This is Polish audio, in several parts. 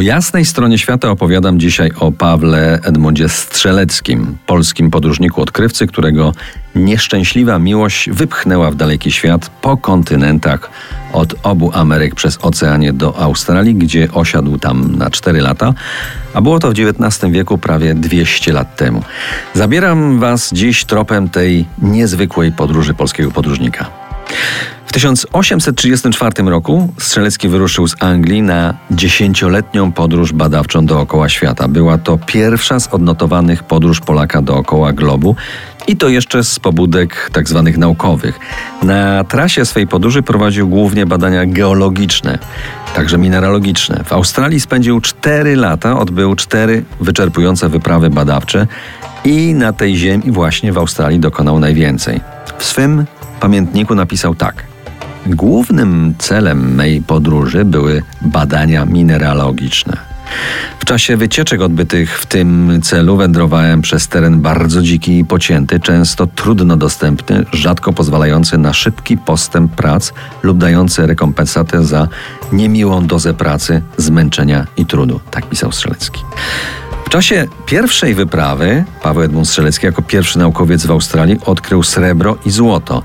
Po jasnej stronie świata opowiadam dzisiaj o Pawle Edmundzie Strzeleckim, polskim podróżniku odkrywcy, którego nieszczęśliwa miłość wypchnęła w daleki świat po kontynentach od obu Ameryk przez oceanie do Australii, gdzie osiadł tam na 4 lata, a było to w XIX wieku prawie 200 lat temu. Zabieram Was dziś tropem tej niezwykłej podróży polskiego podróżnika. W 1834 roku Strzelecki wyruszył z Anglii na dziesięcioletnią podróż badawczą dookoła świata. Była to pierwsza z odnotowanych podróż Polaka dookoła globu i to jeszcze z pobudek tak zwanych naukowych. Na trasie swej podróży prowadził głównie badania geologiczne, także mineralogiczne. W Australii spędził 4 lata, odbył cztery wyczerpujące wyprawy badawcze i na tej ziemi właśnie w Australii dokonał najwięcej. W swym pamiętniku napisał tak – Głównym celem mej podróży były badania mineralogiczne. W czasie wycieczek odbytych w tym celu wędrowałem przez teren bardzo dziki i pocięty, często trudno dostępny, rzadko pozwalający na szybki postęp prac lub dający rekompensatę za niemiłą dozę pracy, zmęczenia i trudu. Tak pisał Strzelecki. W czasie pierwszej wyprawy Paweł Edmund Strzelecki jako pierwszy naukowiec w Australii odkrył srebro i złoto.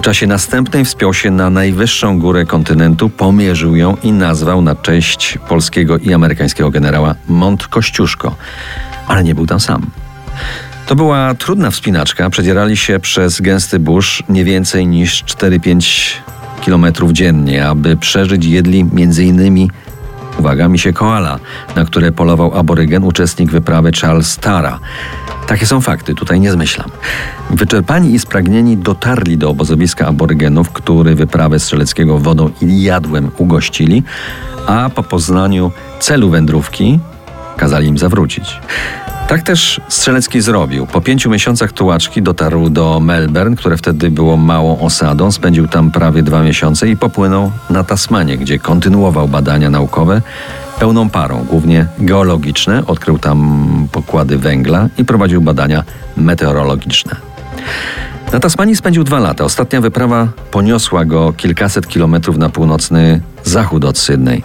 W czasie następnej wspiął się na najwyższą górę kontynentu, pomierzył ją i nazwał na cześć polskiego i amerykańskiego generała Mont Kościuszko. Ale nie był tam sam. To była trudna wspinaczka. Przedzierali się przez gęsty burz nie więcej niż 4-5 kilometrów dziennie. Aby przeżyć, jedli m.in. Uwaga, mi się koala, na które polował aborygen, uczestnik wyprawy Charles Tara. Takie są fakty, tutaj nie zmyślam. Wyczerpani i spragnieni dotarli do obozowiska aborygenów, który wyprawę strzeleckiego wodą i jadłem ugościli, a po poznaniu celu wędrówki kazali im zawrócić. Tak też Strzelecki zrobił. Po pięciu miesiącach tułaczki dotarł do Melbourne, które wtedy było małą osadą. Spędził tam prawie dwa miesiące i popłynął na Tasmanię, gdzie kontynuował badania naukowe pełną parą, głównie geologiczne. Odkrył tam pokłady węgla i prowadził badania meteorologiczne. Na Tasmanii spędził dwa lata. Ostatnia wyprawa poniosła go kilkaset kilometrów na północny zachód od Sydney.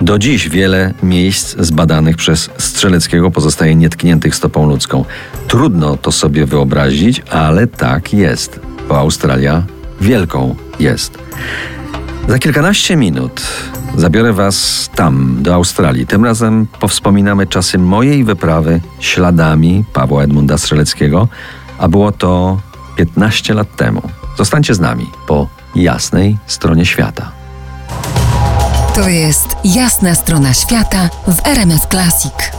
Do dziś wiele miejsc zbadanych przez Strzeleckiego pozostaje nietkniętych stopą ludzką. Trudno to sobie wyobrazić, ale tak jest, bo Australia wielką jest. Za kilkanaście minut zabiorę Was tam, do Australii. Tym razem powspominamy czasy mojej wyprawy śladami Pawła Edmunda Strzeleckiego, a było to 15 lat temu. Zostańcie z nami po jasnej stronie świata. To jest jasna strona świata w RMS Classic.